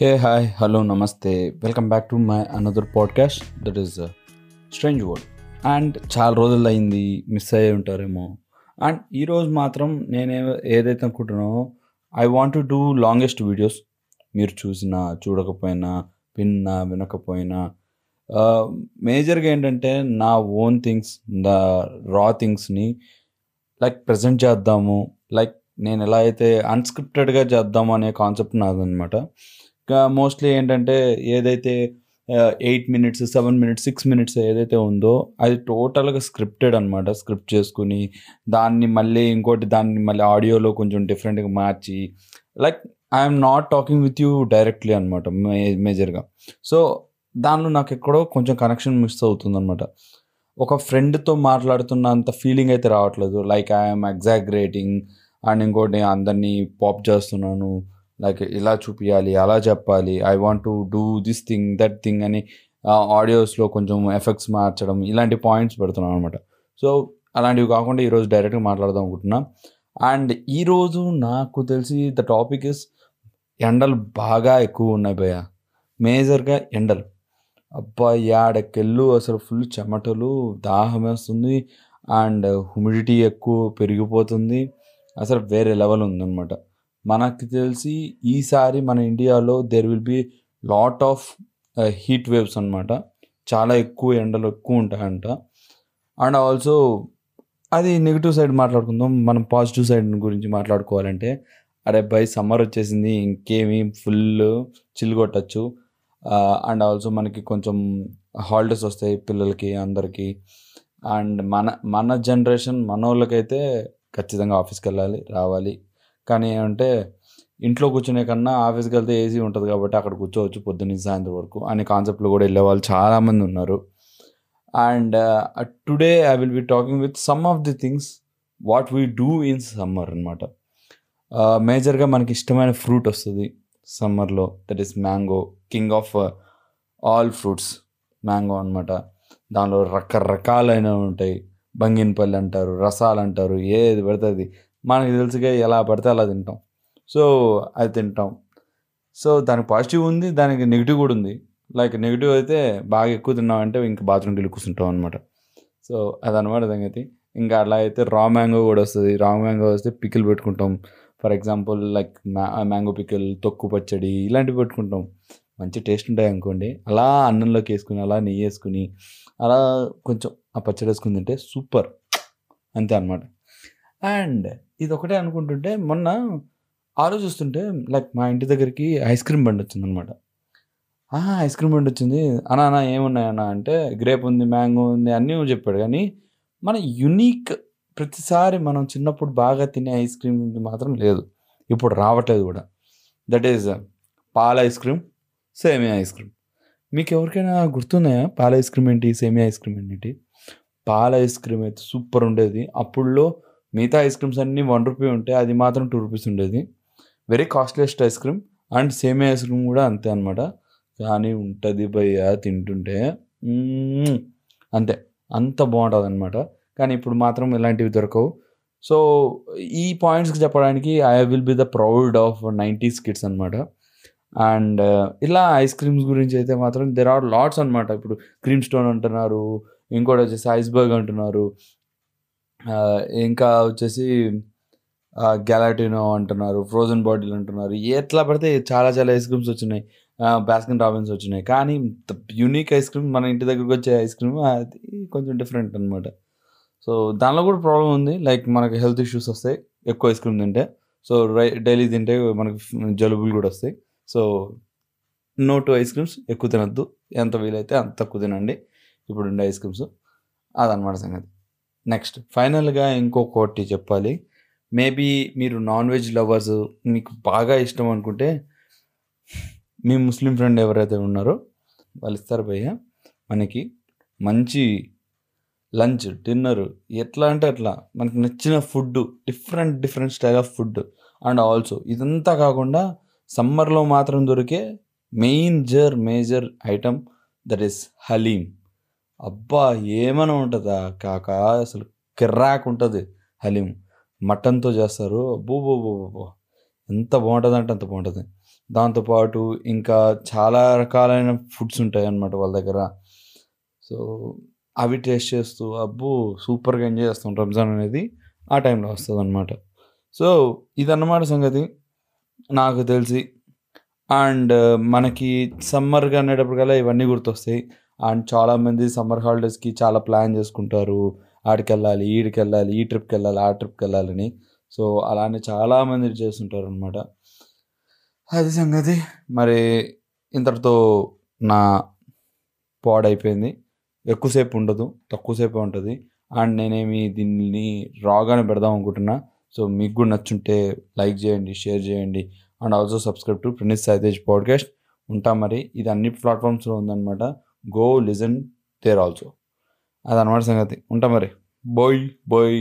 హే hi hello నమస్తే welcome back to my another podcast that is strange world and చాలా రోజులు అయింది miss అయ్యి ఉంటారేమో. అండ్ ఈరోజు మాత్రం నేనే ఏదైతే అనుకుంటున్నానో I want to do longest videos మీరు చూసినా చూడకపోయినా విన్నా వినకపోయినా. Uh, మేజర్గా ఏంటంటే నా ఓన్ థింగ్స్ ద రా థింగ్స్ని లైక్ ప్రజెంట్ చేద్దాము. లైక్ నేను ఎలా అయితే అన్స్క్రిప్టెడ్గా చేద్దాము అనే కాన్సెప్ట్ నాదనమాట మోస్ట్లీ ఏంటంటే ఏదైతే eight minutes seven minutes six minutes ఏదైతే ఉందో అది టోటల్గా స్క్రిప్టెడ్ అనమాట స్క్రిప్ట్ చేసుకుని దాన్ని మళ్ళీ ఇంకోటి దాన్ని మళ్ళీ ఆడియోలో కొంచెం డిఫరెంట్గా మార్చి like I'm not talking with you directly అనమాట మేజర్గా సో దానిలో నాకు ఎక్కడో కొంచెం కనెక్షన్ మిస్ అవుతుంది అనమాట ఒక ఫ్రెండ్తో మాట్లాడుతున్నంత ఫీలింగ్ అయితే రావట్లేదు. లైక్ ఐఎమ్ ఎగ్జాగ్రేటింగ్ అండ్ ఇంకోటి అందరినీ పాప్ చేస్తున్నాను. లైక్ ఇలా చూపించాలి అలా చెప్పాలి I want to do this thing that thing అని ఆడియోస్లో కొంచెం ఎఫెక్ట్స్ మార్చడం ఇలాంటి పాయింట్స్ పెడుతున్నాం అనమాట సో అలాంటివి కాకుండా ఈరోజు డైరెక్ట్గా మాట్లాడదాం అనుకుంటున్నా. అండ్ ఈరోజు నాకు తెలిసి ద టాపిక్ ఇస్ ఎండలు బాగా ఎక్కువ ఉన్నాయి భయ మేజర్గా ఎండలు. అబ్బా యాడకెళ్ళు అసలు ఫుల్ చెమటలు దాహం వేస్తుంది అండ్ హ్యూమిడిటీ ఎక్కువ పెరిగిపోతుంది. అసలు వేరే లెవెల్ ఉందన్నమాట. మనకు తెలిసి ఈసారి మన ఇండియాలో there will be lot of heat waves అనమాట చాలా ఎక్కువ ఎండలు ఎక్కువ ఉంటాయంట. అండ్ ఆల్సో అది నెగిటివ్ సైడ్ మాట్లాడుకుందాం. మనం పాజిటివ్ సైడ్ గురించి మాట్లాడుకోవాలంటే అరే బై సమ్మర్ వచ్చేసింది ఇంకేమి ఫుల్ చిల్ కొట్టచ్చు. అండ్ uh, ఆల్సో మనకి కొంచెం హాలిడేస్ వస్తాయి పిల్లలకి అందరికీ. అండ్ మన మన జనరేషన్ మన వాళ్ళకైతే ఖచ్చితంగా ఆఫీస్కి వెళ్ళాలి రావాలి. కానీ అంటే ఇంట్లో కూర్చునే కన్నా ఆఫీస్కి వెళ్తే ఏసీ ఉంటుంది కాబట్టి అక్కడ కూర్చోవచ్చు పొద్దున్న సాయంత్రం వరకు అనే కాన్సెప్ట్లో కూడా వెళ్ళే వాళ్ళు చాలామంది ఉన్నారు. And today I will be talking with some of the things what we do in summer అనమాట మేజర్గా మనకి ఇష్టమైన ఫ్రూట్ వస్తుంది సమ్మర్లో that is mango king of all fruits mango అనమాట దానిలో రకరకాలైనవి ఉంటాయి. బంగినపల్లి అంటారు రసాలు అంటారు ఏది పెడుతుంది మనకి తెలుసుగా ఎలా పడితే అలా తింటాం. సో అది తింటాం. సో దానికి పాజిటివ్ ఉంది దానికి నెగిటివ్ కూడా ఉంది. లైక్ నెగిటివ్ అయితే బాగా ఎక్కువ తిన్నామంటే ఇంకా బాత్రూమ్కి వెళ్ళి కూర్చుంటాం అనమాట సో అదనమాట సంగతి. ఇంకా అలా అయితే రా మ్యాంగో కూడా వస్తుంది. రా మ్యాంగో వస్తే పికిల్ పెట్టుకుంటాం. ఫర్ ఎగ్జాంపుల్ లైక్ మ్యా మ్యాంగో పికిల్ తొక్కు పచ్చడి ఇలాంటివి పెట్టుకుంటాం. మంచి టేస్ట్ ఉంటాయి అనుకోండి. అలా అన్నంలోకి వేసుకుని అలా నెయ్యి వేసుకుని అలా కొంచెం ఆ పచ్చడి వేసుకుని తింటే సూపర్. అంతే అనమాట అండ్ ఇది ఒకటే అనుకుంటుంటే మొన్న ఆలోచిస్తుంటే లైక్ మా ఇంటి దగ్గరికి ఐస్ క్రీమ్ బండి వచ్చింది అనమాట ఐస్ క్రీమ్ బండి వచ్చింది. అన్నా అన్న ఏమున్నాయన్నా అంటే గ్రేప్ ఉంది మ్యాంగో ఉంది అన్నీ చెప్పాడు. కానీ మన యునీక్ ప్రతిసారి మనం చిన్నప్పుడు బాగా తినే ఐస్ క్రీమ్ మాత్రం లేదు. ఇప్పుడు రావట్లేదు కూడా. దట్ ఈజ్ పాల ఐస్ క్రీమ్ సేమియా ఐస్ క్రీమ్. మీకు ఎవరికైనా గుర్తున్నాయా? పాల ఐస్ క్రీమ్ ఏంటి? సేమియా ఐస్ క్రీమ్ ఏంటి? పాల ఐస్ క్రీమ్ అయితే సూపర్ ఉండేది. అప్పుడులో మిగతా ఐస్ క్రీమ్స్ అన్నీ వన్ రూపీ ఉంటే అది మాత్రం టూ రూపీస్ ఉండేది. Very costliest ice cream. And same ice cream కూడా అంతే అనమాట కానీ ఉంటుంది భయ్య తింటుంటే. అంతే. అంత బాగుంటుంది అనమాట కానీ ఇప్పుడు మాత్రం ఇలాంటివి దొరకవు. సో ఈ పాయింట్స్కి చెప్పడానికి I will be the proud of nineties kids అనమాట అండ్ ఇలా ఐస్ క్రీమ్స్ గురించి అయితే మాత్రం దెర్ ఆర్ లాట్స్ అనమాట ఇప్పుడు క్రీమ్ స్టోన్ అంటున్నారు. ఇంకోటి వచ్చేసి ఐస్బర్గ్ అంటున్నారు. ఇంకా వచ్చేసి గెలాటినో అంటున్నారు ఫ్రోజన్ బాటిల్ అంటున్నారు. ఎట్లా పడితే చాలా చాలా ఐస్ క్రీమ్స్ వచ్చినాయి. బాస్కిన్ రాబిన్స్ వచ్చినాయి. కానీ యూనిక్ ఐస్ క్రీమ్ మన ఇంటి దగ్గరకు వచ్చే ఐస్ క్రీమ్ అది కొంచెం డిఫరెంట్ అనమాట సో దానిలో కూడా ప్రాబ్లం ఉంది. లైక్ మనకి హెల్త్ ఇష్యూస్ వస్తాయి. ఎక్కువ ఐస్ క్రీమ్ తింటే. సో రై డైలీ తింటే మనకి జలుబులు కూడా వస్తాయి. So no to ice creams ఎక్కువ తినద్దు. ఎంత వీలైతే అంత తక్కువ తినండి. ఇప్పుడు ఉండే ఐస్ క్రీమ్స్ అదనమాట సంగతి. నెక్స్ట్ ఫైనల్గా ఇంకొకటి చెప్పాలి. మేబీ మీరు నాన్ వెజ్ లవర్స్ మీకు బాగా ఇష్టం అనుకుంటే మీ ముస్లిం ఫ్రెండ్ ఎవరైతే ఉన్నారో వాళ్ళు ఇస్తారు భయ్య మనకి మంచి లంచ్ డిన్నర్ ఎట్లా అంటే అట్లా. మనకి నచ్చిన food different different style of food and also ఇదంతా కాకుండా సమ్మర్లో మాత్రం దొరికే main జర్ major item that is haleem. అబ్బా ఏమైనా ఉంటుందా? కాక అసలు కిర్రాక్ ఉంటుంది హలీం. మటన్తో చేస్తారు. బో బో బో బో ఎంత బాగుంటుంది అంటే అంత బాగుంటుంది. దాంతోపాటు ఇంకా చాలా రకాలైన ఫుడ్స్ ఉంటాయి అన్నమాట వాళ్ళ దగ్గర. సో అవి టేస్ట్ చేస్తూ అబ్బో సూపర్గా ఎంజాయ్ చేస్తాం రంజాన్ అనేది ఆ టైంలో వస్తుంది అనమాట సో ఇదన్నమాట సంగతి. నాకు తెలిసి. అండ్ మనకి సమ్మర్గా అనేటప్పుడు కల్లా ఇవన్నీ గుర్తొస్తాయి. అండ్ చాలామంది సమ్మర్ హాలిడేస్కి చాలా ప్లాన్ చేసుకుంటారు. ఆడికి వెళ్ళాలి ఈడికి వెళ్ళాలి ఈ ట్రిప్కి వెళ్ళాలి ఆ ట్రిప్కి వెళ్ళాలని. సో అలానే చాలామంది చేస్తుంటారు అనమాట అది సంగతి. మరి ఇంతటితో నా పాడ్ అయిపోయింది. ఎక్కువసేపు ఉండదు తక్కువసేపే ఉంటుంది. అండ్ నేనేమి దీన్ని రాగానే పెడదాం అనుకుంటున్నా. సో మీకు కూడా నచ్చుంటే లైక్ చేయండి షేర్ చేయండి. And also subscribe to ప్రినిస్ Saitej podcast. ఉంటాం మరి. ఇది అన్ని ప్లాట్ఫామ్స్లో ఉందన్నమాట. గో లిజన్ దేర్ ఆల్సో అదనమాట సంగతి ఉంటాం మరి బోయ్ బోయ్